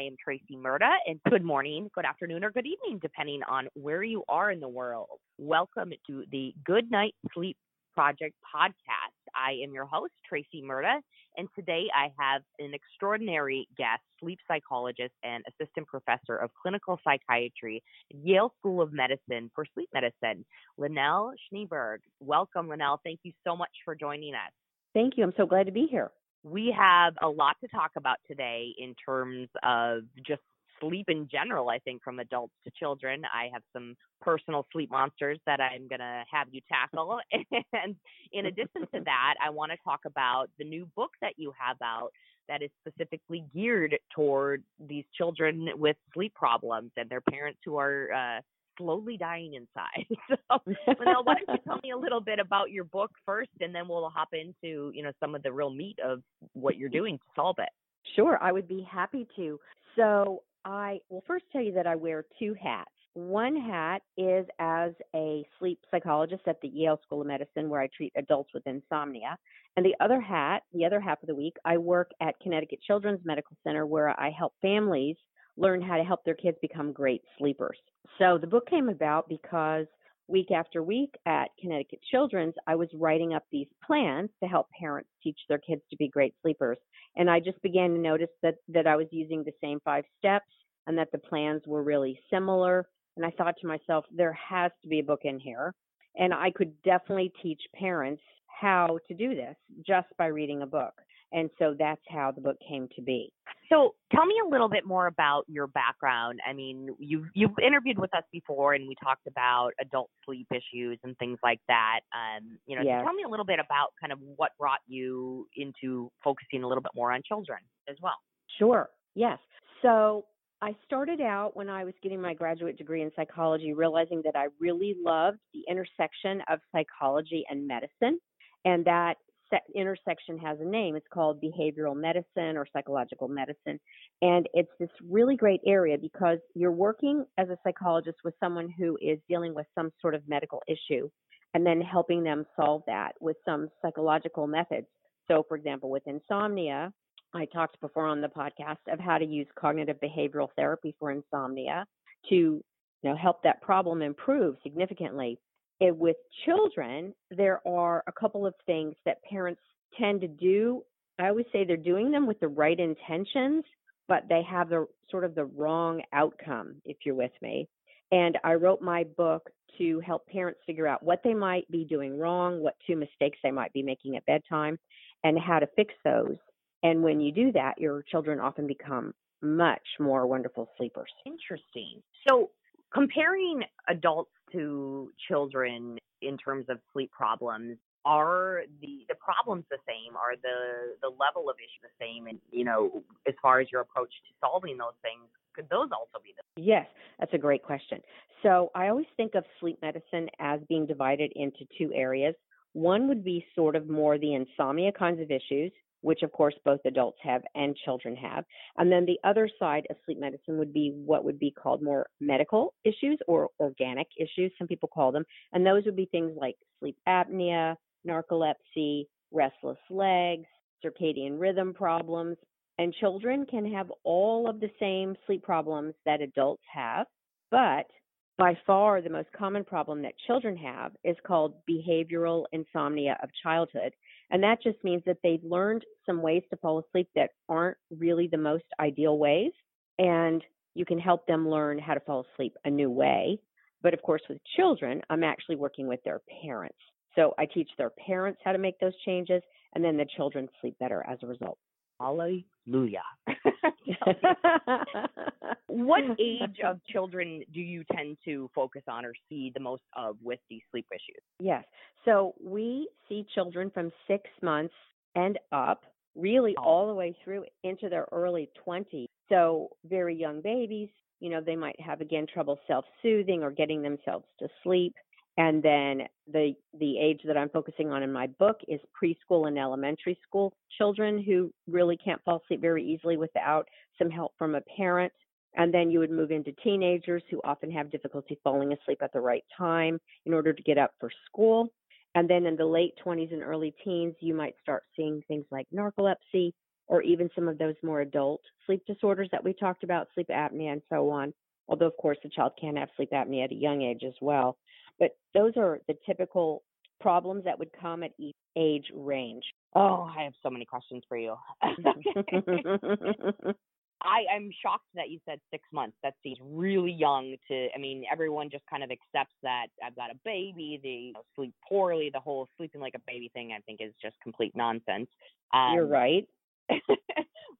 I am Tracy Murda, and good morning, good afternoon, or good evening, depending on where you are in the world. Welcome to the Good Night Sleep Project podcast. I am your host, Tracy Murda, and today I have an extraordinary guest, sleep psychologist and assistant professor of clinical psychiatry at Yale School of Medicine for Sleep Medicine, Lynelle Schneeberg. Welcome, Lynelle. Thank you so much for joining us. Thank you. I'm so glad to be here. We have a lot to talk about today in terms of just sleep in general, I think, from adults to children. I have some personal sleep monsters that I'm going to have you tackle. and in addition to that, I want to talk about the new book that you have out that is specifically geared toward these children with sleep problems and their parents who are uh, slowly dying inside. so, Lynelle, why don't you tell me a little bit about your book first, and then we'll hop into you know some of the real meat of what you're doing to solve it. Sure, I would be happy to. So I will first tell you that I wear two hats. One hat is as a sleep psychologist at the Yale School of Medicine, where I treat adults with insomnia. And the other hat, the other half of the week, I work at Connecticut Children's Medical Center, where I help families learn how to help their kids become great sleepers. So the book came about because week after week at Connecticut Children's, I was writing up these plans to help parents teach their kids to be great sleepers. And I just began to notice that, that I was using the same five steps and that the plans were really similar. And I thought to myself, there has to be a book in here. And I could definitely teach parents how to do this just by reading a book. And so that's how the book came to be. So tell me a little bit more about your background. I mean, you've you've interviewed with us before, and we talked about adult sleep issues and things like that. Um, you know, yes. so tell me a little bit about kind of what brought you into focusing a little bit more on children as well. Sure. Yes. So I started out when I was getting my graduate degree in psychology, realizing that I really loved the intersection of psychology and medicine, and that intersection has a name. It's called behavioral medicine or psychological medicine. And it's this really great area because you're working as a psychologist with someone who is dealing with some sort of medical issue and then helping them solve that with some psychological methods. So, for example, with insomnia, I talked before on the podcast of how to use cognitive behavioral therapy for insomnia to you know help that problem improve significantly it, with children, there are a couple of things that parents tend to do. I always say they're doing them with the right intentions, but they have the sort of the wrong outcome, if you're with me. And I wrote my book to help parents figure out what they might be doing wrong, what two mistakes they might be making at bedtime, and how to fix those. And when you do that, your children often become much more wonderful sleepers. Interesting. So, comparing adults to children in terms of sleep problems are the the problems the same? Are the the level of issue the same? And you know as far as your approach to solving those things could those also be the yes that's a great question. So i always think of sleep medicine as being divided into two areas. One would be sort of more the insomnia kinds of issues which of course both adults have and children have. And then the other side of sleep medicine would be what would be called more medical issues or organic issues, some people call them. And those would be things like sleep apnea, narcolepsy, restless legs, circadian rhythm problems. And children can have all of the same sleep problems that adults have, but by far the most common problem that children have is called behavioral insomnia of childhood. And that just means that they've learned some ways to fall asleep that aren't really the most ideal ways. And you can help them learn how to fall asleep a new way. But of course, with children, I'm actually working with their parents. So I teach their parents how to make those changes, and then the children sleep better as a result. Hallelujah. what age of children do you tend to focus on or see the most of with these sleep issues? Yes. So we see children from six months and up, really Oh. all the way through into their early 20s. So very young babies, you know, they might have again trouble self-soothing or getting themselves to sleep. And then the the age that I'm focusing on in my book is preschool and elementary school children who really can't fall asleep very easily without some help from a parent. And then you would move into teenagers who often have difficulty falling asleep at the right time in order to get up for school. And then in the late 20s and early teens, you might start seeing things like narcolepsy or even some of those more adult sleep disorders that we talked about, sleep apnea and so on. Although, of course, the child can have sleep apnea at a young age as well. But those are the typical problems that would come at each age range. Oh, I have so many questions for you. I, I'm shocked that you said six months. That seems really young to, I mean, everyone just kind of accepts that I've got a baby, they you know, sleep poorly. The whole sleeping like a baby thing, I think, is just complete nonsense. Um, You're right.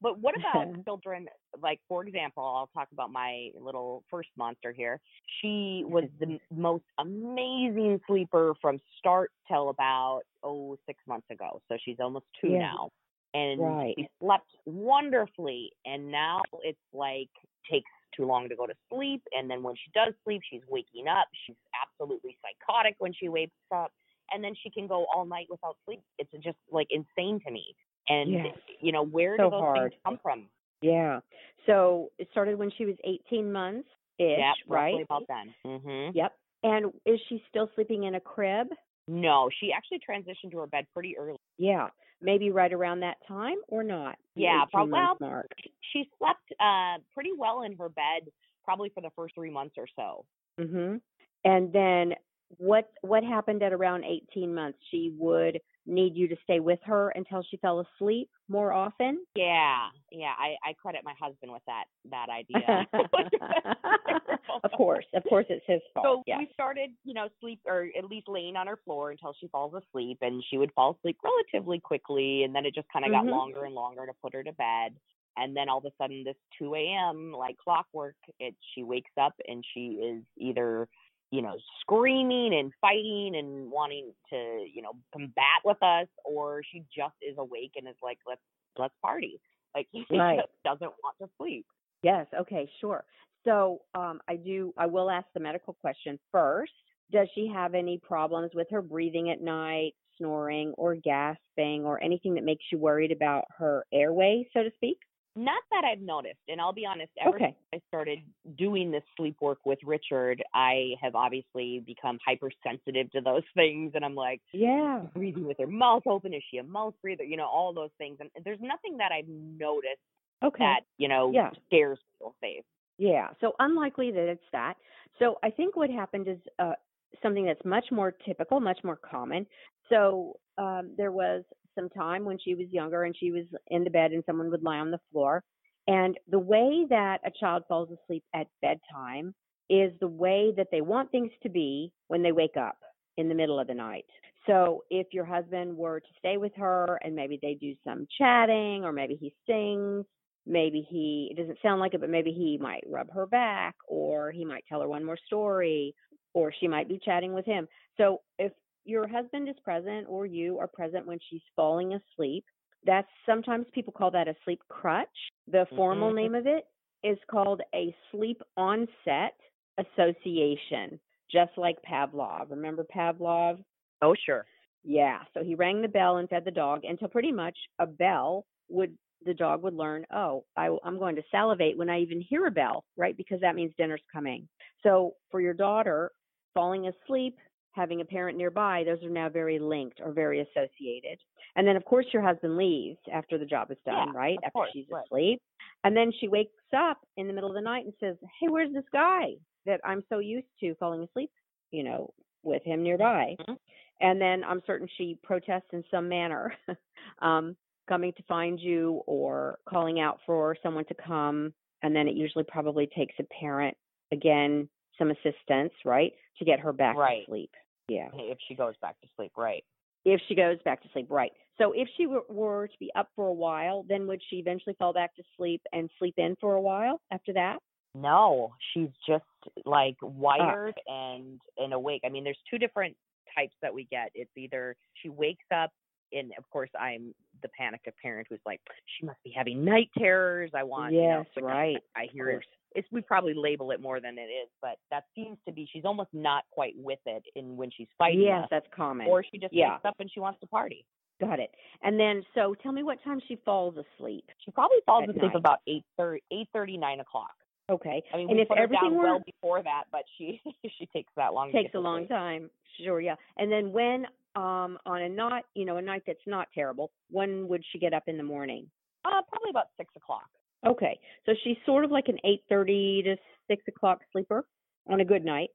but what about children? Like, for example, I'll talk about my little first monster here. She was mm-hmm. the most amazing sleeper from start till about, oh, six months ago. So she's almost two Yeah. now. And Right. she slept wonderfully. And now it's like takes too long to go to sleep. And then when she does sleep, she's waking up. She's absolutely psychotic when she wakes up. And then she can go all night without sleep. It's just like insane to me. And Yes. you know, where So do those hard. things come from? Yeah. So it started when she was 18 months ish, yeah, right? about then. hmm Yep. And is she still sleeping in a crib? No, she actually transitioned to her bed pretty early. Yeah. Maybe right around that time or not? Yeah, 18 prob- month well, mark. She slept uh pretty well in her bed, probably for the first three months or so. Mm-hmm. And then what what happened at around 18 months? She would need you to stay with her until she fell asleep more often? Yeah, yeah. I I credit my husband with that that idea. of course. Of course it's his fault. So yes. we started, you know, sleep or at least laying on her floor until she falls asleep, and she would fall asleep relatively quickly, and then it just kind of Mhm. got longer and longer to put her to bed. And then all of a sudden, this 2 a.m. like clockwork, it she wakes up and she is either, you know, screaming and fighting and wanting to, you know, combat with us, or she just is awake and is like, let's let's party. Like she Right. just doesn't want to sleep. Yes, okay, sure. So um, I do. I will ask the medical question first. Does she have any problems with her breathing at night, snoring, or gasping, or anything that makes you worried about her airway, so to speak? Not that I've noticed, and I'll be honest, ever Okay. since I started doing this sleep work with Richard, I have obviously become hypersensitive to those things. And I'm like, Yeah. breathing with her mouth open, is she a mouth breather? You know, all those things. And there's nothing that I've noticed Okay. that, you know, Yeah. scares me, we'll. Yeah, so unlikely that it's that. So I think what happened is uh, something that's much more typical, much more common. So um, there was some time when she was younger and she was in the bed and someone would lie on the floor. And the way that a child falls asleep at bedtime is the way that they want things to be when they wake up in the middle of the night. So if your husband were to stay with her and maybe they do some chatting or maybe he sings maybe he it doesn't sound like it but maybe he might rub her back or he might tell her one more story or she might be chatting with him so if your husband is present or you are present when she's falling asleep that's sometimes people call that a sleep crutch the formal Mhm. name of it is called a sleep onset association just like pavlov remember pavlov Oh, sure. Yeah. So he rang the bell and fed the dog until pretty much a bell would the dog would learn, oh, I, I'm going to salivate when I even hear a bell, right? Because that means dinner's coming. So for your daughter, falling asleep, having a parent nearby, those are now very linked or very associated. And then, of course, your husband leaves after the job is done, Yeah, right? After course, she's right. asleep. And then she wakes up in the middle of the night and says, Hey, where's this guy that I'm so used to falling asleep, you know, with him nearby? Mhm. And then I'm certain she protests in some manner, um, coming to find you or calling out for someone to come. And then it usually probably takes a parent, again, some assistance, right, to get her back Right. to sleep. Yeah. If she goes back to sleep, right? If she goes back to sleep, right. So if she were, were to be up for a while, then would she eventually fall back to sleep and sleep in for a while after that? No, she's just like ah. wired and and awake. I mean, there's two different types that we get. It's either she wakes up and of course I'm the panicked parent who's like, she must be having night terrors. I want you know, Yes, I- right. I, hear it. It's we probably label it more than it is, but that seems to be she's almost not quite with it in when she's fighting Yes, us. that's common. Or she just Yeah. wakes up and she wants to party. Got it. And then, so tell me what time she falls asleep. She probably falls At asleep night. about eight thirty, eight thirty, nine o'clock. Okay. I mean, and we if put her down were well before that, but she she takes that long. to takes a long sleep. time. Sure, yeah. And then when um on a not you know a night that's not terrible, when would she get up in the morning? Uh, probably about six o'clock. Okay, so she's sort of like an eight thirty to six o'clock sleeper on a good night.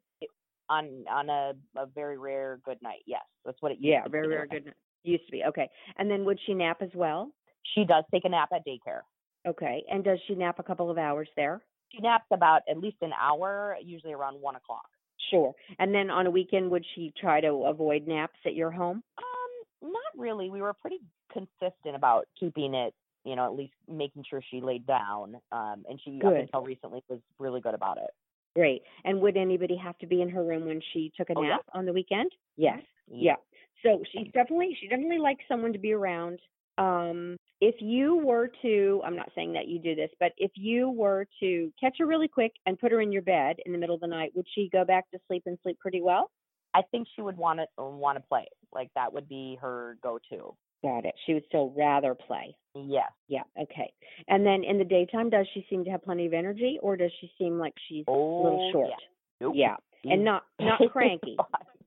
on on a a very rare good night. Yes, that's what it used Yeah, to very be. very good. night. Used to be okay. And then would she nap as well? She does take a nap at daycare. Okay, and does she nap a couple of hours there? She naps about at least an hour, usually around one o'clock. Sure. And then on a weekend, would she try to avoid naps at your home? Um, not really. We were pretty consistent about keeping it, you know, at least making sure she laid down. Um, and she up until recently was really good about it. Great. And would anybody have to be in her room when she took a Oh, yeah. nap on the weekend? Yes. Yeah. So she's definitely she definitely likes someone to be around. Um, if you were to, I'm not saying that you do this, but if you were to catch her really quick and put her in your bed in the middle of the night, would she go back to sleep and sleep pretty well? I think she would want to want to play. Like that would be her go-to. Got it. She would still rather play. Yes. Yeah. Okay. And then in the daytime, does she seem to have plenty of energy, or does she seem like she's a Oh, little short? yeah. Nope. Yeah. And not not cranky.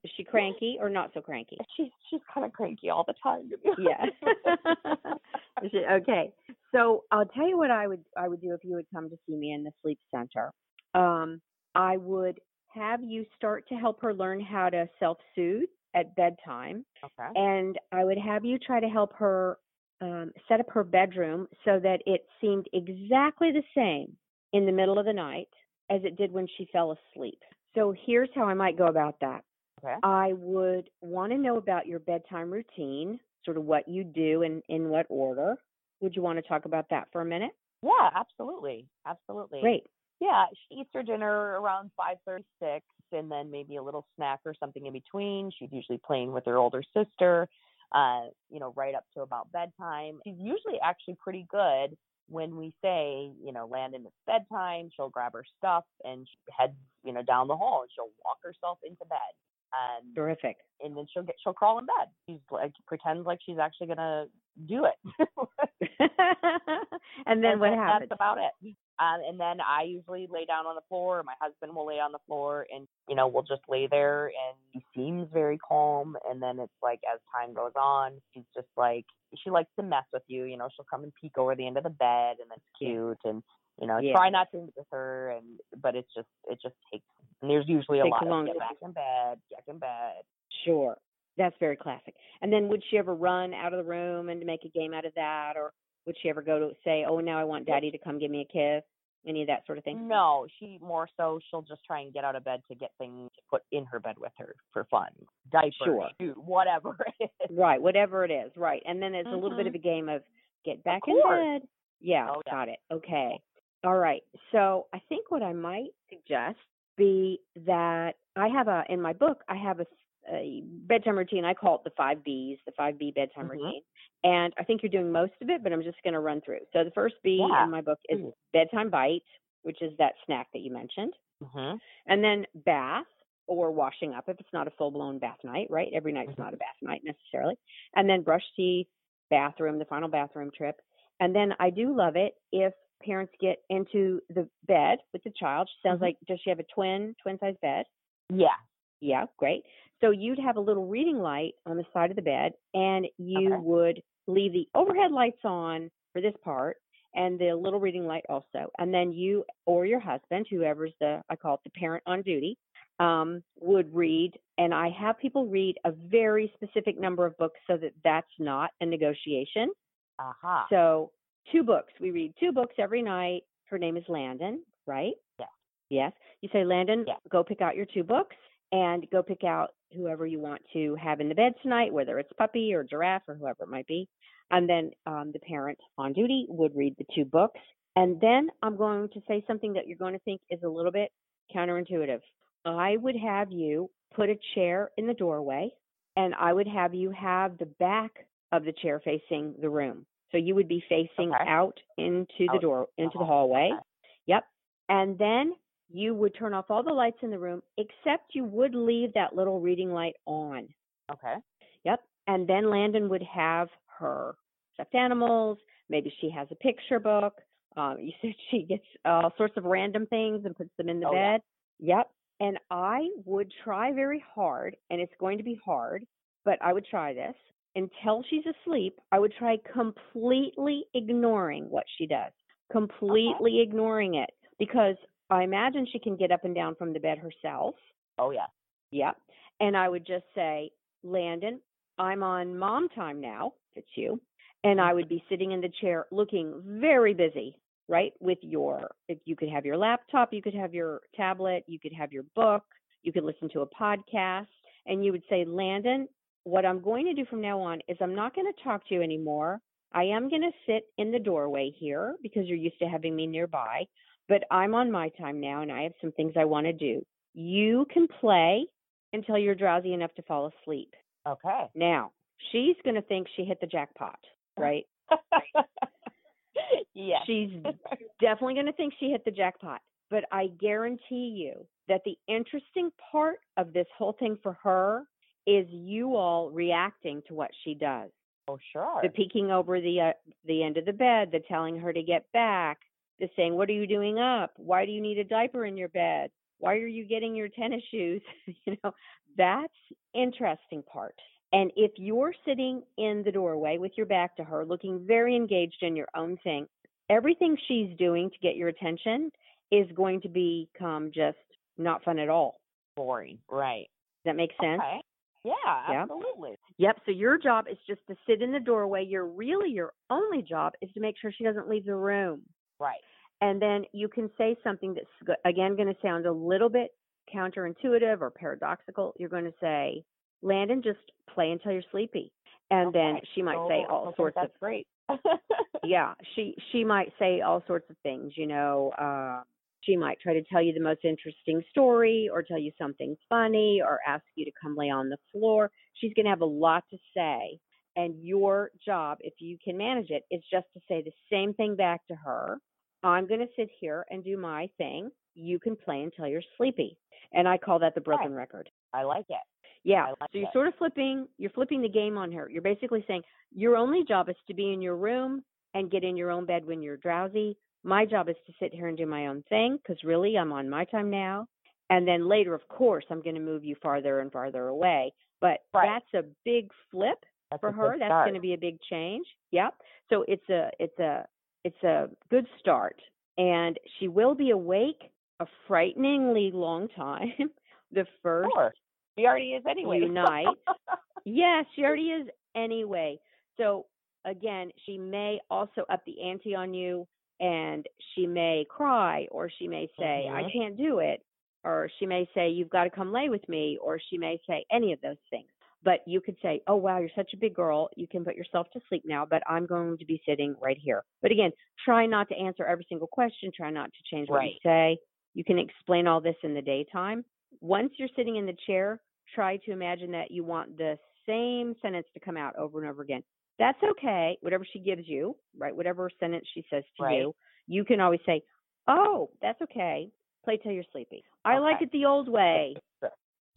Is she cranky or not so cranky? She's she's kind of cranky all the time. Yeah. honest. Is it- okay. So I'll tell you what I would I would do if you would come to see me in the sleep center. Um, I would have you start to help her learn how to self soothe at bedtime, okay. and I would have you try to help her um, set up her bedroom so that it seemed exactly the same in the middle of the night as it did when she fell asleep. So here's how I might go about that. Okay. I would want to know about your bedtime routine, sort of what you do and in what order. Would you want to talk about that for a minute? Yeah, absolutely. Absolutely. Great. Yeah, she eats her dinner around 5:36 and then maybe a little snack or something in between. She's usually playing with her older sister. Uh, you know, right up to about bedtime. She's usually actually pretty good when we say, you know, Landon, it's bedtime. She'll grab her stuff and she heads, you know, down the hall and she'll walk herself into bed. Um, Terrific. and then she'll get she'll crawl in bed. She's like pretends like she's actually gonna do it. and then and what happens? That's about it. Um, and then I usually lay down on the floor. My husband will lay on the floor, and you know we'll just lay there. And he seems very calm. And then it's like as time goes on, she's just like she likes to mess with you. You know, she'll come and peek over the end of the bed, and that's cute. And you know, Yeah. try not to with her. And but it's just it just takes. And there's usually a lot of get back in bed, get in bed. Sure. That's very classic. And then would she ever run out of the room and make a game out of that? Or would she ever go to say, oh, now I want daddy to come give me a kiss? Any of that sort of thing? No, she more so she'll just try and get out of bed to get things to put in her bed with her for fun. Diaper, Sure. shoe, whatever it is. Right, whatever it is. Right. And then it's a little bit Mhm. of a game of get back in bed. Yeah, Oh, yeah. got it. Okay. All right. So I think what I might suggest be that I have a in my book I have a, a bedtime routine. I call it the five B's, the five B bedtime Mhm. routine. And I think you're doing most of it, but I'm just going to run through. So the first B Yeah. in my book is Please. bedtime bite, which is that snack that you mentioned, hmm and then bath, or washing up if it's not a full blown bath night, right? Every night's not a bath night necessarily. And then brush teeth, bathroom, the final bathroom trip. And then I do love it if parents get into the bed with the child. She sounds Mhm. like does she have a twin twin size bed? Yeah. Yeah, great. So you'd have a little reading light on the side of the bed, and you Okay. would leave the overhead lights on for this part and the little reading light also. And then you or your husband, whoever's the, I call it the parent on duty, um, would read. And I have people read a very specific number of books so that that's not a negotiation. Aha. So two books. We read two books every night. Her name is Landon, right? Yeah. Yes. You say, Landon, Yeah. go pick out your two books and go pick out whoever you want to have in the bed tonight, whether it's puppy or giraffe or whoever it might be. And then um, the parent on duty would read the two books. And then I'm going to say something that you're going to think is a little bit counterintuitive. I would have you put a chair in the doorway and I would have you have the back of the chair facing the room. So you would be facing Okay. out into the door, into the hall. hallway. Okay. Yep. And then you would turn off all the lights in the room, except you would leave that little reading light on. Okay. Yep. And then Landon would have her stuffed animals. Maybe she has a picture book. Um, you said she gets all sorts of random things and puts them in the Oh, yeah. bed. Yep. And I would try very hard, and it's going to be hard, but I would try this until she's asleep. I would try completely ignoring what she does, completely ignoring it, because I imagine she can get up and down from the bed herself. Oh yeah. Yep. And I would just say, Landon, I'm on mom time now, if it's you. And I would be sitting in the chair looking very busy, right? With your, if you could have your laptop, you could have your tablet, you could have your book, you could listen to a podcast. And you would say, Landon, what I'm going to do from now on is I'm not going to talk to you anymore. I am going to sit in the doorway here because you're used to having me nearby, but I'm on my time now and I have some things I want to do. You can play until you're drowsy enough to fall asleep. Okay. Now, she's going to think she hit the jackpot, right? yes. She's definitely going to think she hit the jackpot. But I guarantee you that the interesting part of this whole thing for her is you all reacting to what she does. oh sure. The peeking over the uh, the end of the bed, the telling her to get back, the saying, "What are you doing up? Why do you need a diaper in your bed? Why are you getting your tennis shoes?" you know, that's interesting part. And if you're sitting in the doorway with your back to her, looking very engaged in your own thing, everything she's doing to get your attention is going to become just not fun at all. Boring. Right. Does that make sense? Okay. Yeah, Yeah. absolutely. Yep. So your job is just to sit in the doorway. Your really your only job is to make sure she doesn't leave the room. Right. And then you can say something that's again going to sound a little bit counterintuitive or paradoxical. You're going to say, "Landon, just play until you're sleepy." And then she might So, say all think sorts of great. yeah she she might say all sorts of things you know uh she might try to tell you the most interesting story or tell you something funny or ask you to come lay on the floor she's going to have a lot to say and your job if you can manage it is just to say the same thing back to her i'm going to sit here and do my thing you can play until you're sleepy and i call that the broken record I like it. yeah. Like so you're that. sort of flipping you're flipping the game on her. You're basically saying your only job is to be in your room and get in your own bed when you're drowsy. My job is to sit here and do my own thing because really I'm on my time now. And then later, of course, I'm going to move you farther and farther away. But Right. that's a big flip That's for her. That's going to be a big change. Yep. So it's a it's a it's a good start, and she will be awake a frighteningly long time. the first Sure. She already is anyway. unite. Yes, she already is anyway. So again, she may also up the ante on you and she may cry or she may say, I Mhm. can't do it. Or she may say, You've got to come lay with me. Or she may say any of those things. But you could say, Oh, wow, you're such a big girl. You can put yourself to sleep now, but I'm going to be sitting right here. But again, try not to answer every single question. Try not to change what you say. You can explain all this in the daytime. Once you're sitting in the chair, try to imagine that you want the same sentence to come out over and over again. That's okay. Whatever she gives you, right? Whatever sentence she says to Right. you, you can always say, "Oh, that's okay. Play till you're sleepy. I like it the old way."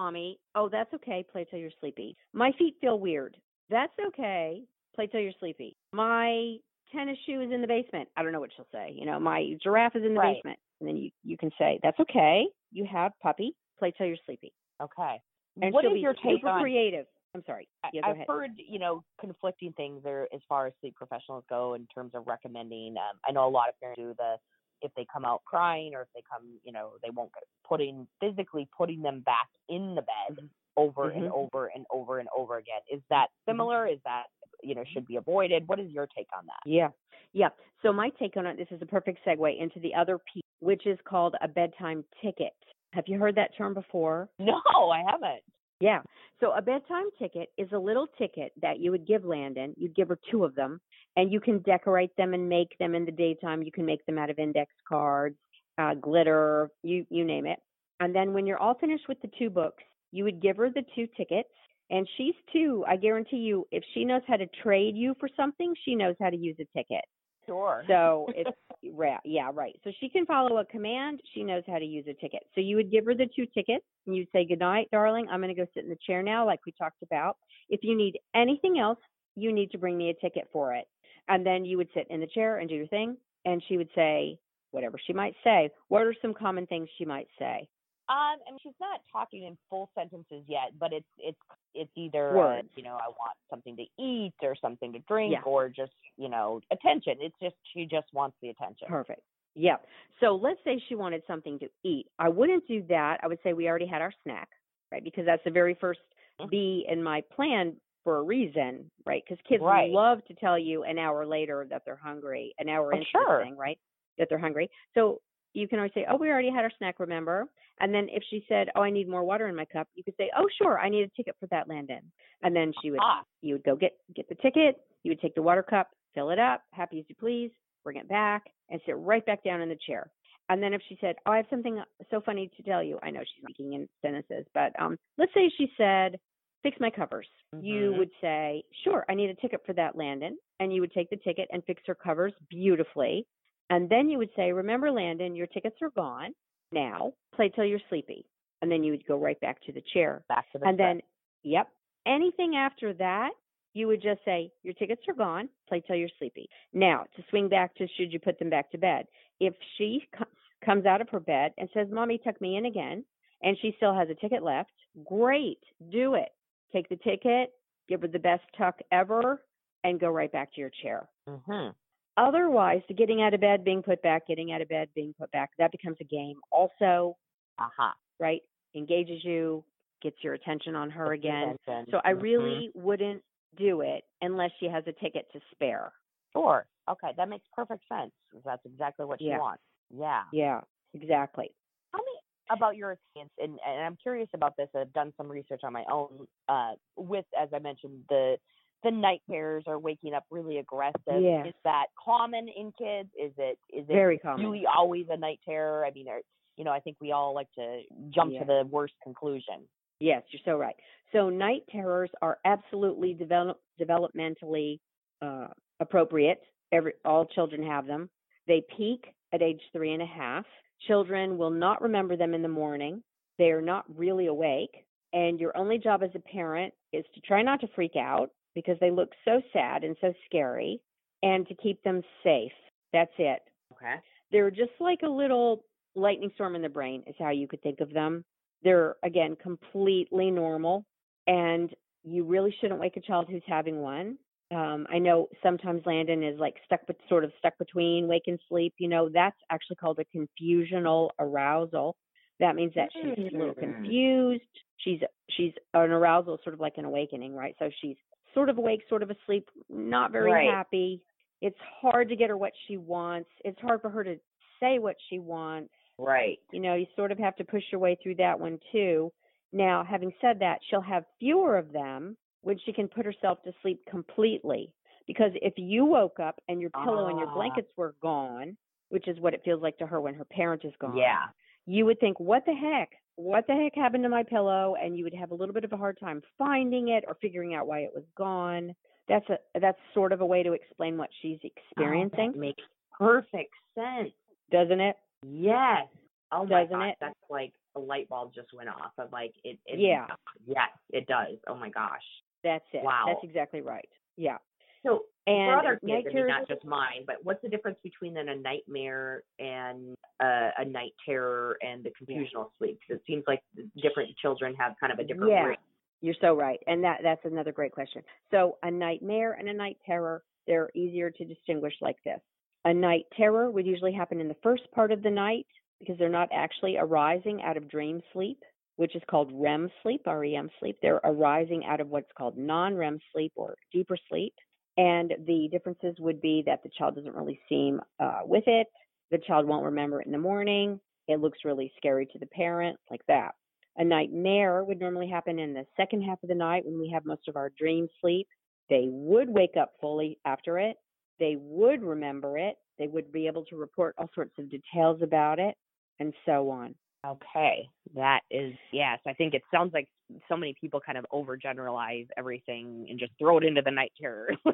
Mommy, oh, that's okay. Play till you're sleepy. My feet feel weird. That's okay. Play till you're sleepy. My tennis shoe is in the basement. I don't know what she'll say. You know, my giraffe is in the Right. basement. And then you, you can say, that's okay. You have puppy. Play till you're sleepy. Okay. And what be your take super on? creative. I'm sorry. Yeah, I've ahead. heard, you know, conflicting things there as far as sleep professionals go in terms of recommending. Um, I know a lot of parents do the if they come out crying or if they come, you know, they won't get putting physically putting them back in the bed Mhm. over and Mhm. over and over and over again. Is that Mm-hmm. similar? Is that you know should be avoided? What is your take on that? Yeah. Yeah. So my take on it, this is a perfect segue into the other piece, which is called a bedtime ticket. Have you heard that term before? No, I haven't. Yeah. So a bedtime ticket is a little ticket that you would give Landon. You'd give her two of them, and you can decorate them and make them in the daytime. You can make them out of index cards, uh, glitter, you you name it. And then when you're all finished with the two books, you would give her the two tickets. And she's two. I guarantee you, if she knows how to trade you for something, she knows how to use a ticket. Sure. So it's yeah, right. So she can follow a command. She knows how to use a ticket. So you would give her the two tickets, and you'd say, "Good night, darling. I'm going to go sit in the chair now, like we talked about. If you need anything else, you need to bring me a ticket for it." And then you would sit in the chair and do your thing, and she would say whatever she might say. What are some common things she might say? Um, I mean, she's not talking in full sentences yet, but it's it's it's either uh, you know I want something to eat or something to drink Yeah. or just you know attention. It's just she just wants the attention. Perfect. Yeah. So let's say she wanted something to eat. I wouldn't do that. I would say we already had our snack, right? Because that's the very first Mhm. B in my plan for a reason, right? Because kids Right. love to tell you an hour later that they're hungry, an hour Oh, into sure. the thing, right? That they're hungry. So you can always say, "Oh, we already had our snack, remember?" And then if she said, "Oh, I need more water in my cup," you could say, "Oh, sure, I need a ticket for that, Landon." And then she would Ah, you would go get get the ticket, you would take the water cup, fill it up, happy as you please, bring it back, and sit right back down in the chair. And then if she said, "Oh, I have something so funny to tell you," I know she's speaking in sentences, but um, let's say she said, "Fix my covers." You Mhm. would say, "Sure, I need a ticket for that, Landon," and you would take the ticket and fix her covers beautifully. And then you would say, "Remember, Landon, your tickets are gone. Now play till you're sleepy." And then you would go right back to the chair back to the and then, yep, anything after that, you would just say, Your tickets are gone, play till you're sleepy. Now, to swing back to should you put them back to bed? If she co- comes out of her bed and says, Mommy, tuck me in again, and she still has a ticket left, great, do it. Take the ticket, give her the best tuck ever, and go right back to your chair. Mhm. Otherwise, the getting out of bed, being put back, getting out of bed, being put back, that becomes a game. Also, Aha. right? Engages you, gets your attention on her again. So I Mhm. really wouldn't do it unless she has a ticket to spare. sure. Okay, that makes perfect sense. That's exactly what she Yeah. wants. Yeah. Yeah, exactly. Tell me about your experience, and, and I'm curious about this. I've done some research on my own uh, with, as I mentioned, the the night terrors are waking up really aggressive. Yeah. Is that common in kids? Is it is it Very common. really always a night terror? I mean, are, you know, I think we all like to jump Yeah. to the worst conclusion. Yes, you're so right. So night terrors are absolutely develop, developmentally uh, appropriate. Every all children have them. They peak at age three and a half. Children will not remember them in the morning. They are not really awake, and your only job as a parent is to try not to freak out because they look so sad and so scary, and to keep them safe. That's it. Okay. They're just like a little lightning storm in the brain, is how you could think of them. They're, again, completely normal, and you really shouldn't wake a child who's having one. Um, I know sometimes Landon is like stuck, but sort of stuck between wake and sleep. You know, that's actually called a confusional arousal. That means that she's a little Mm. confused. She's she's an arousal, sort of like an awakening, right? So she's sort of awake, sort of asleep, not very Right. happy. It's hard to get her what she wants. It's hard for her to say what she wants. Right. You know, you sort of have to push your way through that one too. Now, having said that, she'll have fewer of them when she can put herself to sleep completely. Because if you woke up and your pillow and your Ah. blankets were gone, which is what it feels like to her when her parent is gone, Yeah. You would think, what the heck? What the heck happened to my pillow? And you would have a little bit of a hard time finding it or figuring out why it was gone. That's a that's sort of a way to explain what she's Oh, experiencing, that makes perfect sense. doesn't it? Yes. Oh my doesn't gosh, it? that's like a light bulb just went off. of like it. it Yeah. Yes, it does. Oh my gosh. That's it. Wow. That's exactly right. Yeah. So And for other kids, I mean, not just mine, but what's the difference between then a nightmare and uh, a night terror and the confusional sleep? Because it seems like different children have kind of a different Yeah. rate. You're so right. And that that's another great question. So a nightmare and a night terror, they're easier to distinguish like this. A night terror would usually happen in the first part of the night because they're not actually arising out of dream sleep, which is called REM sleep, REM sleep. They're arising out of what's called non-REM sleep or deeper sleep. And the differences would be that the child doesn't really seem uh, with it. The child won't remember it in the morning. It looks really scary to the parent, like that. A nightmare would normally happen in the second half of the night when we have most of our dream sleep. They would wake up fully after it. They would remember it. They would be able to report all sorts of details about it and so on. Okay, that is yes. I think it sounds like so many people kind of overgeneralize everything and just throw it into the night terror.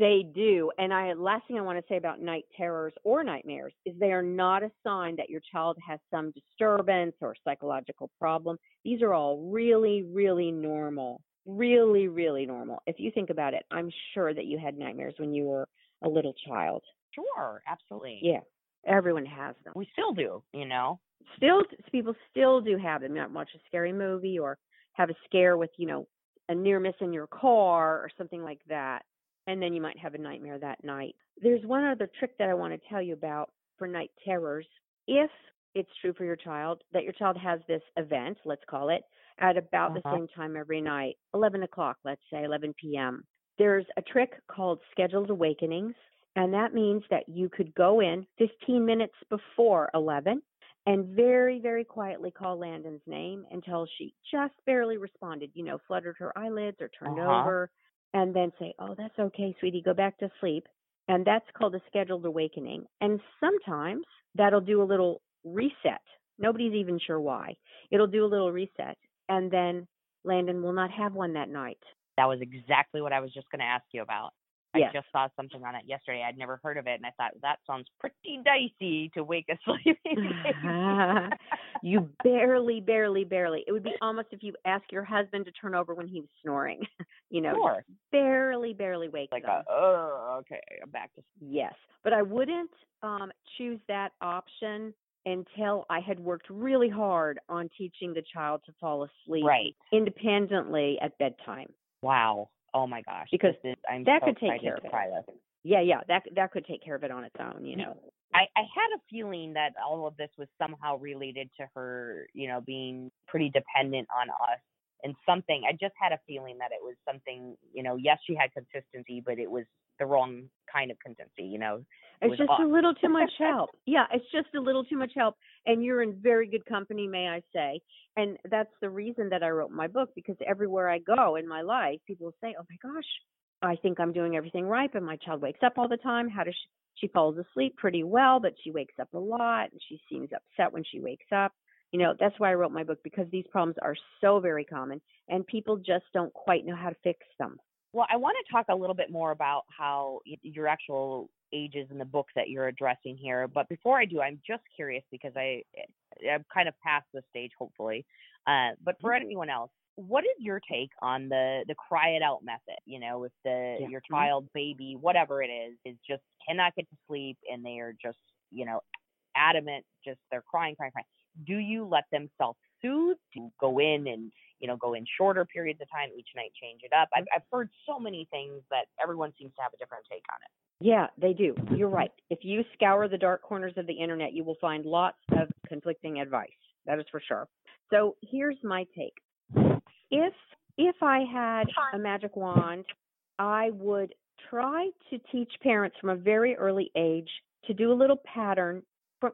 They do. And I last thing I want to say about night terrors or nightmares is they are not a sign that your child has some disturbance or psychological problem. These are all really, really normal. Really, really normal. If you think about it, I'm sure that you had nightmares when you were a little child. sure, absolutely. Yeah. Everyone has them. we still do. You know. Still people still do have them. You might watch a scary movie or have a scare with, you know, a near miss in your car or something like that. And then you might have a nightmare that night. There's one other trick that I want to tell you about for night terrors. If it's true for your child that your child has this event, let's call it, at about the Uh-huh. same time every night, 11 o'clock, let's say, 11 p.m., there's a trick called scheduled awakenings. And that means that you could go in 15 minutes before 11 and very, very quietly call Landon's name until she just barely responded, you know, fluttered her eyelids or turned Uh-huh. over, and then say, Oh, that's okay, sweetie, go back to sleep. And that's called a scheduled awakening. And sometimes that'll do a little reset. Nobody's even sure why. It'll do a little reset. And then Landon will not have one that night. That was exactly what I was just going to ask you about. Yes. I just saw something on it yesterday. I'd never heard of it, and I thought that sounds pretty dicey to wake a sleeping baby. you barely, barely, barely. It would be almost if you ask your husband to turn over when he was snoring. you know, sure. barely, barely wake up. Like them. oh, okay, I'm back to Yes, but I wouldn't um, choose that option until I had worked really hard on teaching the child to fall asleep right. independently at bedtime. Wow. Oh my gosh. Because this I'm that so could take care of it. Yeah, yeah, that that could take care of it on its own. You know. I, I had a feeling that all of this was somehow related to her, you know, being pretty dependent on us and something. I just had a feeling that it was something, you know, yes, she had consistency, but it was the wrong kind of consistency, you know. It It's just off. a little too much help. Yeah, it's just a little too much help. And you're in very good company, may I say. And that's the reason that I wrote my book because everywhere I go in my life, people say, oh my gosh, I think I'm doing everything right, but my child wakes up all the time. How does she? She falls asleep pretty well, but she wakes up a lot and she seems upset when she wakes up. You know, that's why I wrote my book because these problems are so very common and people just don't quite know how to fix them. Well, I want to talk a little bit more about how your actual ages in the book that you're addressing here. But before I do, I'm just curious because I I'm kind of past this stage, hopefully. Uh, but for anyone else, what is your take on the the cry it out method? You know, if the Yeah. your Mhm. child, baby, whatever it is, is just cannot get to sleep and they are just you know adamant, just they're crying, crying, crying. Do you let them self soothe? Do you go in and you know, go in shorter periods of time each night, change it up. I've, I've heard so many things that everyone seems to have a different take on it. Yeah, they do. You're right. If you scour the dark corners of the internet, you will find lots of conflicting advice. That is for sure. So here's my take. If if I had a magic wand, I would try to teach parents from a very early age to do a little pattern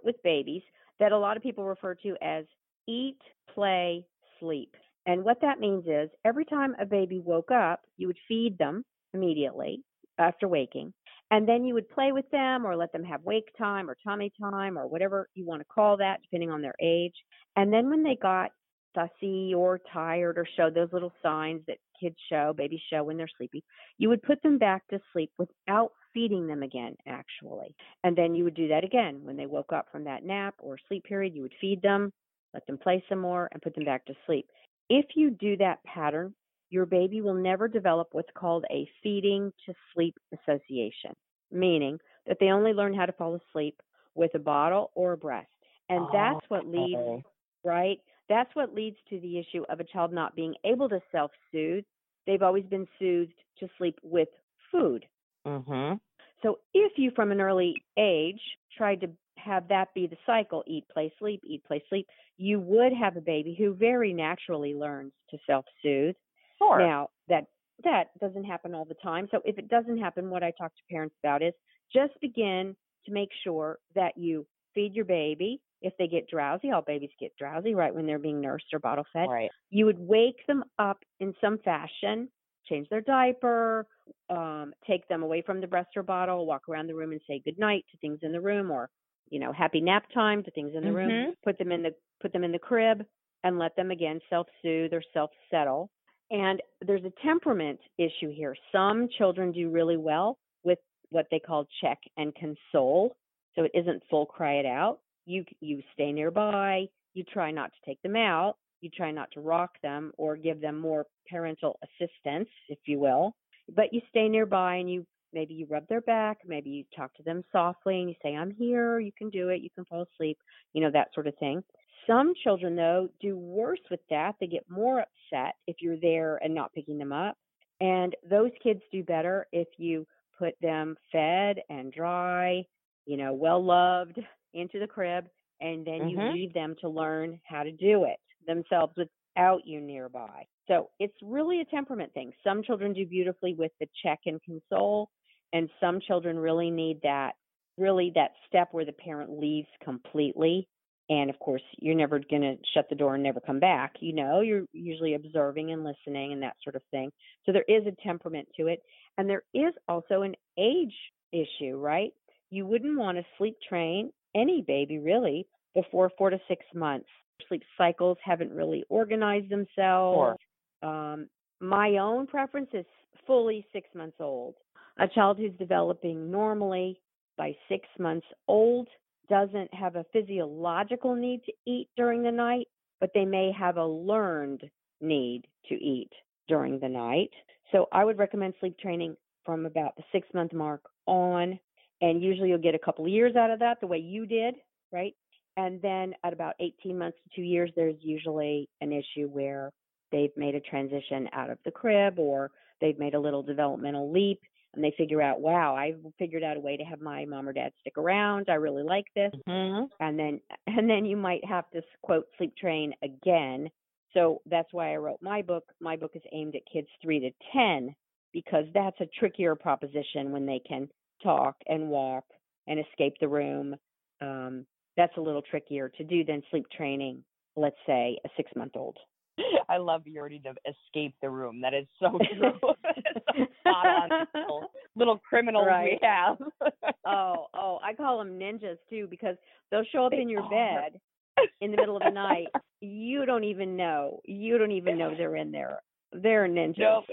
with babies that a lot of people refer to as eat, play, sleep. And what that means is every time a baby woke up, you would feed them immediately after waking. And then you would play with them or let them have wake time or tummy time or whatever you want to call that, depending on their age. And then when they got fussy or tired or showed those little signs that kids show, babies show when they're sleepy, you would put them back to sleep without feeding them again, actually. And then you would do that again when they woke up from that nap or sleep period. You would feed them, let them play some more, and put them back to sleep. If you do that pattern, your baby will never develop what's called a feeding to sleep association, meaning that they only learn how to fall asleep with a bottle or a breast. And Oh, that's what leads, okay. right? That's what leads to the issue of a child not being able to self soothe. They've always been soothed to sleep with food. Mhm. So if you from an early age tried to have that be the cycle, eat, play, sleep, eat, play, sleep, you would have a baby who very naturally learns to self-soothe. Sure. Now, that that doesn't happen all the time. So if it doesn't happen, what I talk to parents about is just begin to make sure that you feed your baby. If they get drowsy, all babies get drowsy right when they're being nursed or bottle fed right. you would wake them up in some fashion, change their diaper, um, take them away from the breast or bottle, walk around the room and say good night to things in the room, or you know, happy nap time to things in the room. Mhm. Put them in the put them in the crib and let them again self soothe or self settle. And there's a temperament issue here. Some children do really well with what they call check and console. So it isn't full cry it out. You you stay nearby. You try not to take them out. You try not to rock them or give them more parental assistance, if you will. But you stay nearby and you maybe you rub their back, maybe you talk to them softly and you say, I'm here, you can do it, you can fall asleep, you know, that sort of thing. Some children, though, do worse with that. They get more upset if you're there and not picking them up. And those kids do better if you put them fed and dry, you know, well loved into the crib, and then you Mhm. leave them to learn how to do it themselves without you nearby. So it's really a temperament thing. Some children do beautifully with the check and console, and some children really need that really that step where the parent leaves completely. And of course you're never going to shut the door and never come back. You know you're usually observing and listening and that sort of thing. So there is a temperament to it. And there is also an age issue right? You wouldn't want to sleep train any baby really before 4 to 6 months sleep cycles haven't really organized themselves um my own preference is fully 6 months old a child who's developing normally by 6 months old doesn't have a physiological need to eat during the night, but they may have a learned need to eat during the night. So I would recommend sleep training from about the six month mark on. And usually you'll get a couple of years out of that, the way you did, right? And then at about 18 months to two years, there's usually an issue where they've made a transition out of the crib or they've made a little developmental leap and they figure out, wow, I figured out a way to have my mom or dad stick around. I really like this. Mhm. And then and then you might have to quote sleep train again. So that's why I wrote my book. My book is aimed at kids 3 to 10 because that's a trickier proposition when they can talk and walk and escape the room. Um, that's a little trickier to do than sleep training, let's say a 6-month-old. I love you already to escape the room. That is so true. Little, little criminals Right. we have. oh, oh, I call them ninjas too because they'll show up They in your are. bed in the middle of the night. You don't even know. You don't even know they're in there. They're ninjas. Nope.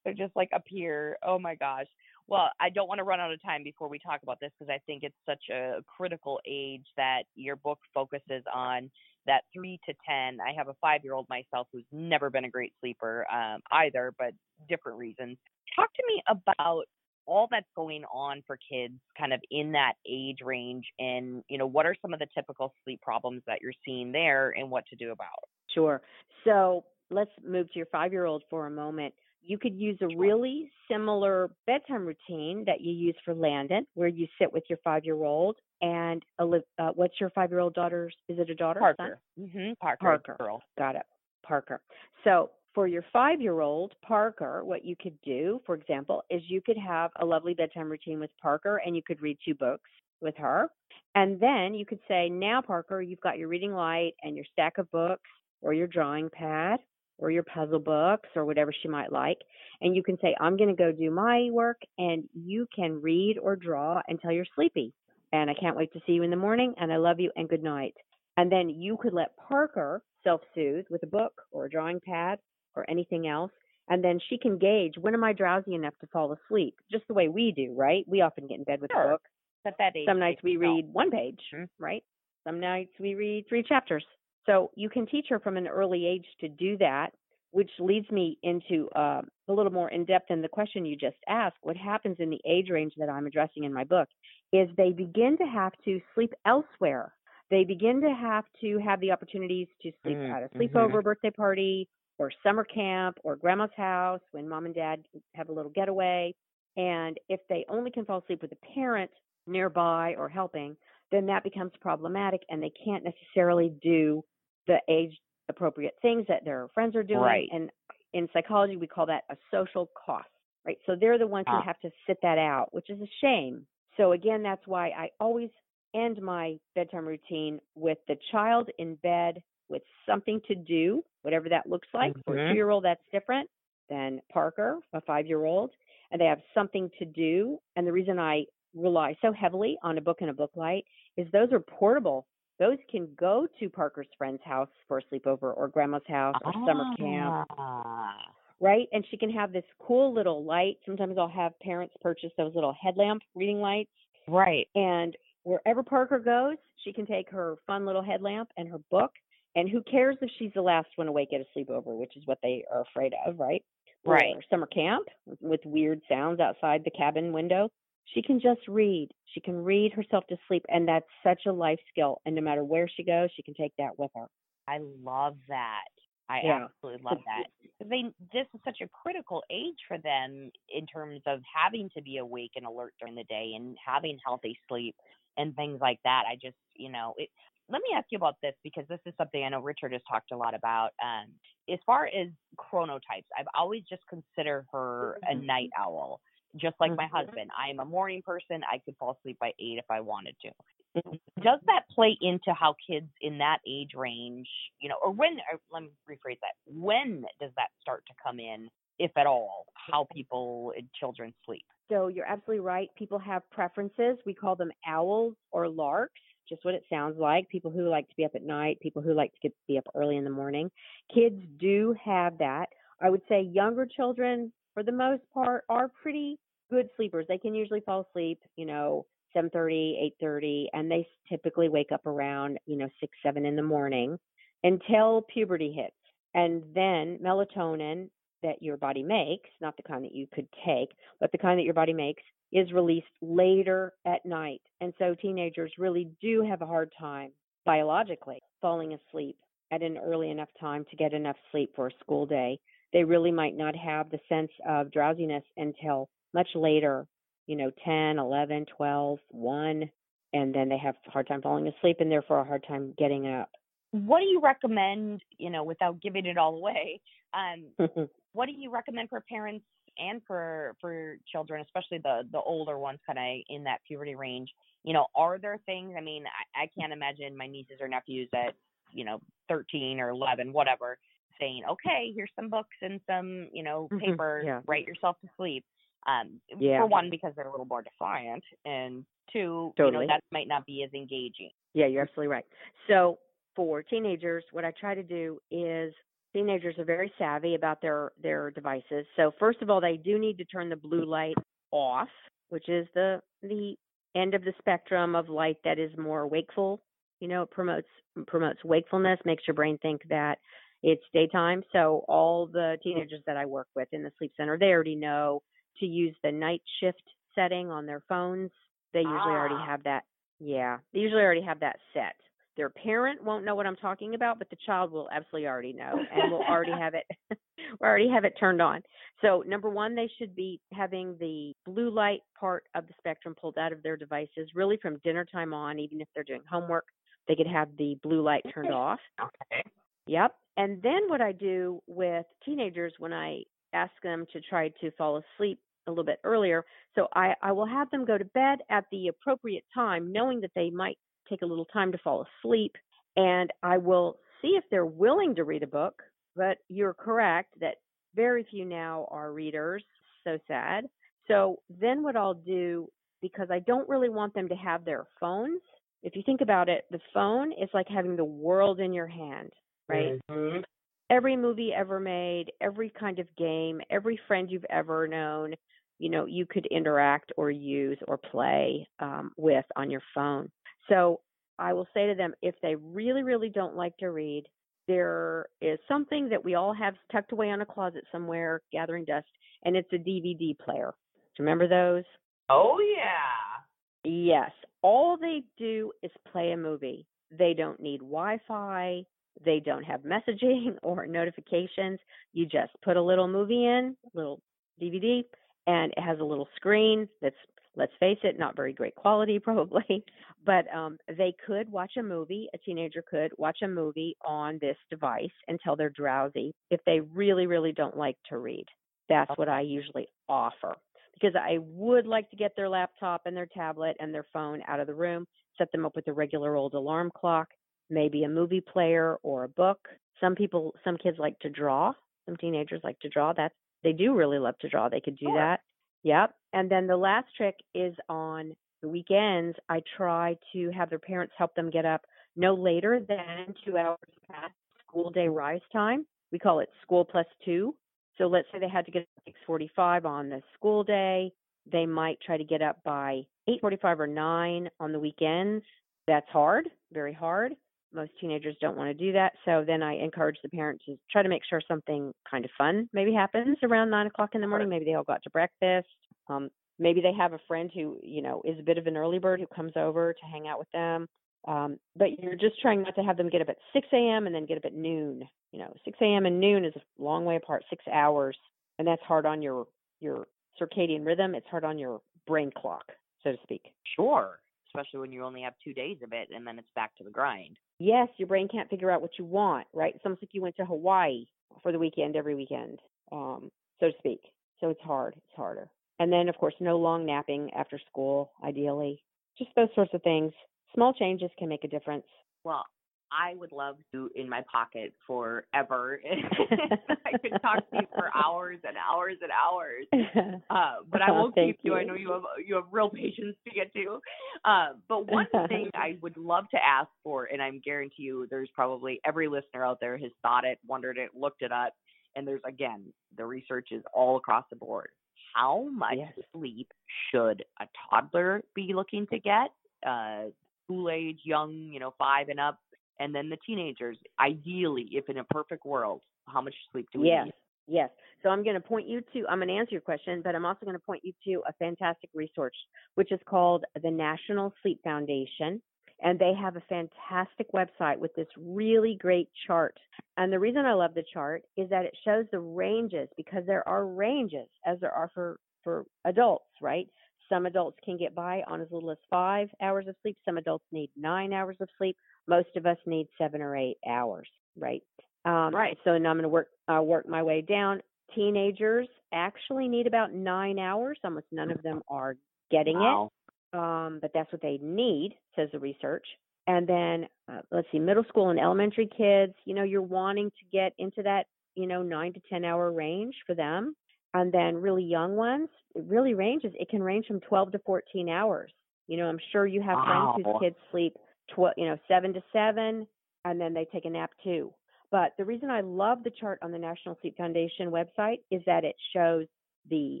They're just like appear. Oh my gosh. Well, I don't want to run out of time before we talk about this because I think it's such a critical age that your book focuses on that three to 10. I have a five year old myself who's never been a great sleeper um, either, but different reasons. Talk to me about all that's going on for kids kind of in that age range and you know what are some of the typical sleep problems that you're seeing there and what to do about Sure. So let's move to your five year old for a moment. You could use a really similar bedtime routine that you use for Landon, where you sit with your five year old and uh, what's your five year old daughter's? Is it a daughter? parker mm-hmm. parker, Parker. girl Got it. Parker. So for your five year old Parker, what you could do, for example, is you could have a lovely bedtime routine with Parker and you could read two books with her. And then you could say, Now, Parker, you've got your reading light and your stack of books or your drawing pad or your puzzle books or whatever she might like. And you can say, I'm going to go do my work and you can read or draw until you're sleepy. And I can't wait to see you in the morning and I love you and good night. And then you could let Parker self soothe with a book or a drawing pad or anything else. And then she can gauge when am I drowsy enough to fall asleep, just the way we do, right? We often get in bed with Sure. a book. At that age, Some nights we read one page, Mhm. right? Some nights we read three chapters. So you can teach her from an early age to do that, which leads me into uh, a little more in depth in the question you just asked. What happens in the age range that I'm addressing in my book is they begin to have to sleep elsewhere. They begin to have to have the opportunities to sleep Mm, at a mhm. sleepover birthday party or summer camp or grandma's house when mom and dad have a little getaway. And if they only can fall asleep with a parent nearby or helping, then that becomes problematic and they can't necessarily do the age appropriate things that their friends are doing. Right. And in psychology, we call that a social cost, right? So they're the ones Ah. who have to sit that out, which is a shame. So again, that's why I always end my bedtime routine with the child in bed with something to do, whatever that looks like. For a Mhm. two year old, that's different than Parker, a five year old, and they have something to do. And the reason I rely so heavily on a book and a book light is those are portable. Those can go to Parker's friend's house for a sleepover or grandma's house or summer camp, Ah. right? And she can have this cool little light. Sometimes I'll have parents purchase those little headlamp reading lights. Right. And wherever Parker goes, she can take her fun little headlamp and her book. And who cares if she's the last one awake at a sleepover, which is what they are afraid of, right? Right. Or summer camp with weird sounds outside the cabin window. She can just read. She can read herself to sleep. And that's such a life skill. And no matter where she goes, she can take that with her. I love that. I Yeah. absolutely love that. They this is such a critical age for them in terms of having to be awake and alert during the day and having healthy sleep and things like that. I just, you know, it, let me ask you about this because this is something I know Richard has talked a lot about. Um, as far as chronotypes, I've always just considered her a night owl, just like my Mhm. husband. I am a morning person. I could fall asleep by eight if I wanted to Mhm. does that play into how kids in that age range, you know, or when, or let me rephrase that, when does that start to come in, if at all, how people and children sleep? So you're absolutely right. People have preferences. We call them owls or larks, just what it sounds like. People who like to be up at night, people who like to get, be up early in the morning. Kids do have that. I would say younger children, for the most part, are pretty good sleepers. They can usually fall asleep, you know, 7:30, 8:30, and they typically wake up around, you know, 6, 7 in the morning until puberty hits. And then melatonin that your body makes, not the kind that you could take, but the kind that your body makes is released later at night. And so teenagers really do have a hard time biologically falling asleep at an early enough time to get enough sleep for a school day. They really might not have the sense of drowsiness until much later, you know, 10, 11, 12, 1, and then they have a hard time falling asleep and therefore a hard time getting up. What do you recommend, you know, without giving it all away? Um, what do you recommend for parents and for for children, especially the the older ones, kind of in that puberty range? You know, are there things? I mean, I, I can't imagine my nieces or nephews at you know 13 or 11, whatever, saying, "Okay, here's some books and some you know Mhm, paper. yeah. Write yourself to sleep." Um, Yeah. For one, because they're a little more defiant, and two, you know, that might not be as engaging. Yeah, you're absolutely right. So for teenagers, what I try to do is teenagers are very savvy about their their devices. So first of all, they do need to turn the blue light off, which is the the end of the spectrum of light that is more wakeful. You know, it promotes promotes wakefulness, makes your brain think that it's daytime. So all the teenagers that I work with in the sleep center, they already know to use the night shift setting on their phones. They usually already Ah. have that. Yeah, they usually already have that set. Their parent won't know what I'm talking about, but the child will absolutely already know and will already have it will already have it turned on. So number one, they should be having the blue light part of the spectrum pulled out of their devices, really from dinner time on, even if they're doing homework, they could have the blue light turned off. Okay. Yep. And then what I do with teenagers when I ask them to try to fall asleep a little bit earlier, so I, I will have them go to bed at the appropriate time, knowing that they might take a little time to fall asleep. And I will see if they're willing to read a book. But you're correct that very few now are readers. So sad. So then what I'll do, because I don't really want them to have their phones, if you think about it, the phone is like having the world in your hand, right? Mhm. every movie ever made, every kind of game, every friend you've ever known, you know, you could interact or use or play um, with on your phone. So I will say to them, if they really, really don't like to read, there is something that we all have tucked away on a closet somewhere, gathering dust, and it's a DVD player. Do you remember those? Oh, yeah. Yes. All they do is play a movie. They don't need Wi Fi. They don't have messaging or notifications. You just put a little movie in, a little DVD, and it has a little screen that's let's face it, not very great quality probably, but um, they could watch a movie. A teenager could watch a movie on this device until they're drowsy if they really, really don't like to read. That's what I usually offer because I would like to get their laptop and their tablet and their phone out of the room, set them up with a regular old alarm clock, maybe a movie player or a book. Some people, some kids like to draw. Some teenagers like to draw. That they do really love to draw. They could do Sure. that. Yep. And then the last trick is on the weekends. I try to have their parents help them get up no later than two hours past school day rise time. We call it school plus two. So let's say they had to get up at 6:45 on the school day. They might try to get up by 8:45 or 9 on the weekends. That's hard, very hard. Most teenagers don't want to do that. So then I encourage the parent to try to make sure something kind of fun maybe happens around nine o'clock in the morning. Maybe they all got to breakfast. Um, maybe they have a friend who, you know, is a bit of an early bird who comes over to hang out with them. Um, but you're just trying not to have them get up at 6 a.m. and then get up at noon. You know, 6 a.m. and noon is a long way apart, six hours, and that's hard on your your circadian rhythm. It's hard on your brain clock, so to speak. Sure. Especially when you only have two days of it and then it's back to the grind. Yes, your brain can't figure out what you want, right? It's almost like you went to Hawaii for the weekend every weekend, um, so to speak. So it's hard. It's harder. And then, of course, no long napping after school, ideally. Just those sorts of things. Small changes can make a difference. Well, I would love to in my pocket forever. I could talk to you for hours and hours and hours. Uh, but I Oh, won't thank keep you. I know you have you have real patience to get to. Uh, but one thing I would love to ask for, and I'm guarantee you, there's probably every listener out there has thought it, wondered it, looked it up, and there's again the research is all across the board. How much Yes. sleep should a toddler be looking to get? Uh, school age, young, you know, five and up, and then the teenagers. Ideally, if in a perfect world, how much sleep do we yes, need? yes. So I'm going to point you to, I'm going to answer your question, but I'm also going to point you to a fantastic resource, which is called the National Sleep Foundation. And they have a fantastic website with this really great chart. And the reason I love the chart is that it shows the ranges because there are ranges as there are for, for adults, right? Some adults can get by on as little as five hours of sleep. Some adults need nine hours of sleep. Most of us need seven or eight hours, right? Um, Right. So now I'm going to work uh, work my way down. Teenagers actually need about nine hours. Almost none of them are getting Wow. it, um, but that's what they need, says the research. And then uh, let's see, middle school and elementary kids. You know, you're wanting to get into that, you know, nine to ten hour range for them. And then really young ones, it really ranges. It can range from 12 to 14 hours. You know, I'm sure you have friends whose kids sleep, tw- you know, seven to seven, and then they take a nap too. But the reason I love the chart on the National Sleep Foundation website is that it shows the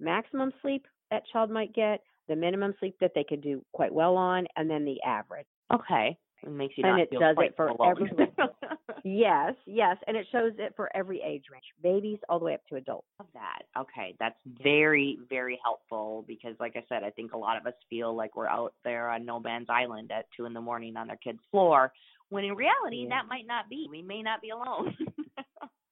maximum sleep that child might get, the minimum sleep that they could do quite well on, and then the average. Okay. It makes you And not it does it for alone. everyone. Yes, yes, and it shows it for every age range, babies all the way up to adults. Love that. Okay, that's very, very helpful because, like I said, I think a lot of us feel like we're out there on no man's island at two in the morning on their kid's floor, when in reality Yeah. that might not be. We may not be alone.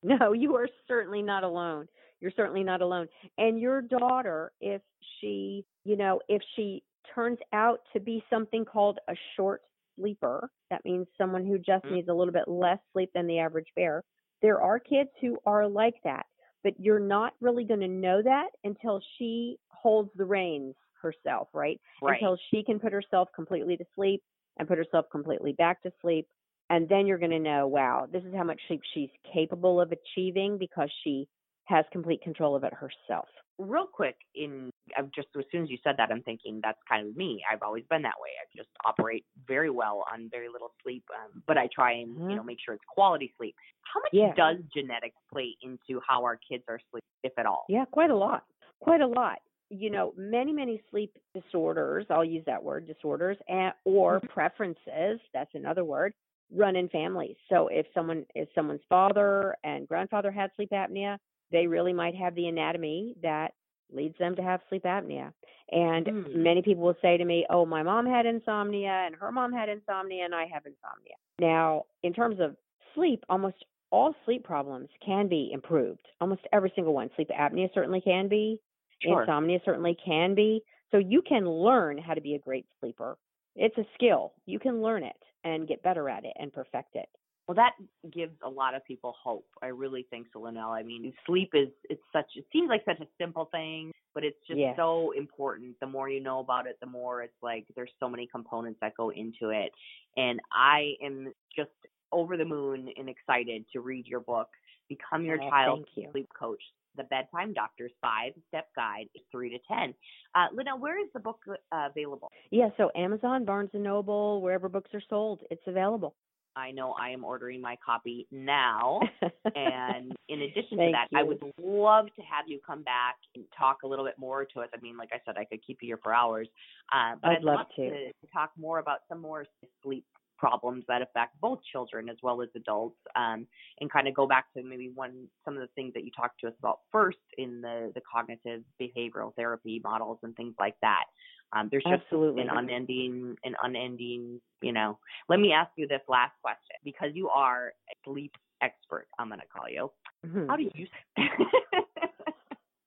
No, you are certainly not alone. You're certainly not alone. And your daughter, if she, you know, if she turns out to be something called a short sleeper, that means someone who just Mhm. needs a little bit less sleep than the average bear. There are kids who are like that, but you're not really going to know that until she holds the reins herself, right? right. Until she can put herself completely to sleep and put herself completely back to sleep. And then you're going to know, wow, this is how much sleep she's capable of achieving because she has complete control of it herself. Real quick, in I'm just as soon as you said that, I'm thinking that's kind of me. I've always been that way. I just operate very well on very little sleep, um, but I try and Mhm. you know make sure it's quality sleep. How much Yeah. does genetics play into how our kids are sleep, if at all? Yeah, quite a lot. Quite a lot. You know, many, many sleep disorders, I'll use that word, disorders, and, or preferences, that's another word, run in families. So if someone if someone's father and grandfather had sleep apnea, they really might have the anatomy that leads them to have sleep apnea. And Hmm. many people will say to me, "Oh, my mom had insomnia and her mom had insomnia and I have insomnia." Now, in terms of sleep, almost all sleep problems can be improved. Almost every single one. Sleep apnea certainly can be. Sure. Insomnia certainly can be. So you can learn how to be a great sleeper. It's a skill. You can learn it and get better at it and perfect it. Well, that gives a lot of people hope. I really think so, Lynelle. I mean, sleep is it's such it seems like such a simple thing, but it's just Yes. so important. The more you know about it, the more it's like there's so many components that go into it. And I am just over the moon and excited to read your book, Become Your Oh, Child's you. Sleep Coach. The Bedtime Doctor's Five Step Guide, three to ten. Uh, Lynelle, where is the book uh, available? Yeah, so Amazon, Barnes and Noble, wherever books are sold, it's available. I know I am ordering my copy now. and in addition to that, I would love to have you come back and talk a little bit more to us. I mean, like I said, I could keep you here for hours. Uh, but I'd I'd, love to. to. talk more about some more sleep problems that affect both children as well as adults, um, and kind of go back to maybe one some of the things that you talked to us about first in the the cognitive behavioral therapy models and things like that. Um, there's just Absolutely. an unending, an unending, you know. Let me ask you this last question because you are a sleep expert. I'm going to call you. Mhm. How do you?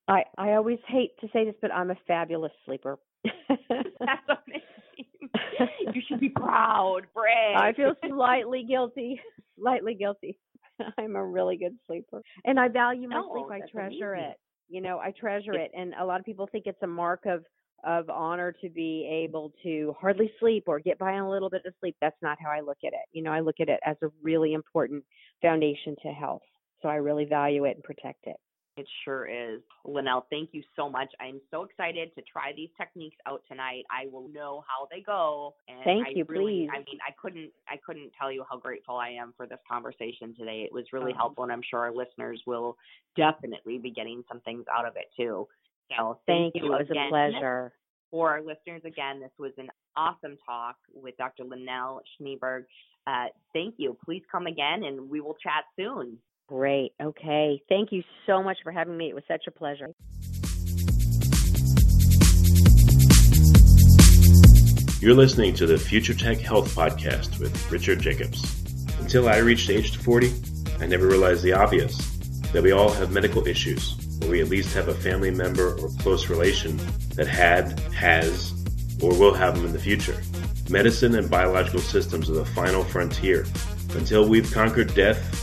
I I always hate to say this, but I'm a fabulous sleeper. That's amazing. you should be proud, brag. I feel slightly guilty. Slightly guilty. I'm a really good sleeper. And I value my No, sleep. I treasure amazing. it. You know, I treasure It- it. And a lot of people think it's a mark of of honor to be able to hardly sleep or get by on a little bit of sleep. That's not how I look at it. You know, I look at it as a really important foundation to health. So I really value it and protect it. It sure is. Lynelle, thank you so much. I'm so excited to try these techniques out tonight. I will know how they go. And Thank I you, really, please. I mean, I couldn't I couldn't tell you how grateful I am for this conversation today. It was really Oh. helpful and I'm sure our listeners will definitely be getting some things out of it too. So Thank, thank you. It was again. a pleasure. For our listeners, again, this was an awesome talk with Dr. Lynelle Schneeberg. Uh, thank you. Please come again and we will chat soon. Great. Okay. Thank you so much for having me. It was such a pleasure. You're listening to the Future Tech Health Podcast with Richard Jacobs. Until I reached age 40, I never realized the obvious that we all have medical issues, or we at least have a family member or close relation that had, has, or will have them in the future. Medicine and biological systems are the final frontier. Until we've conquered death,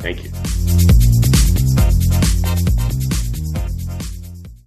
Thank you.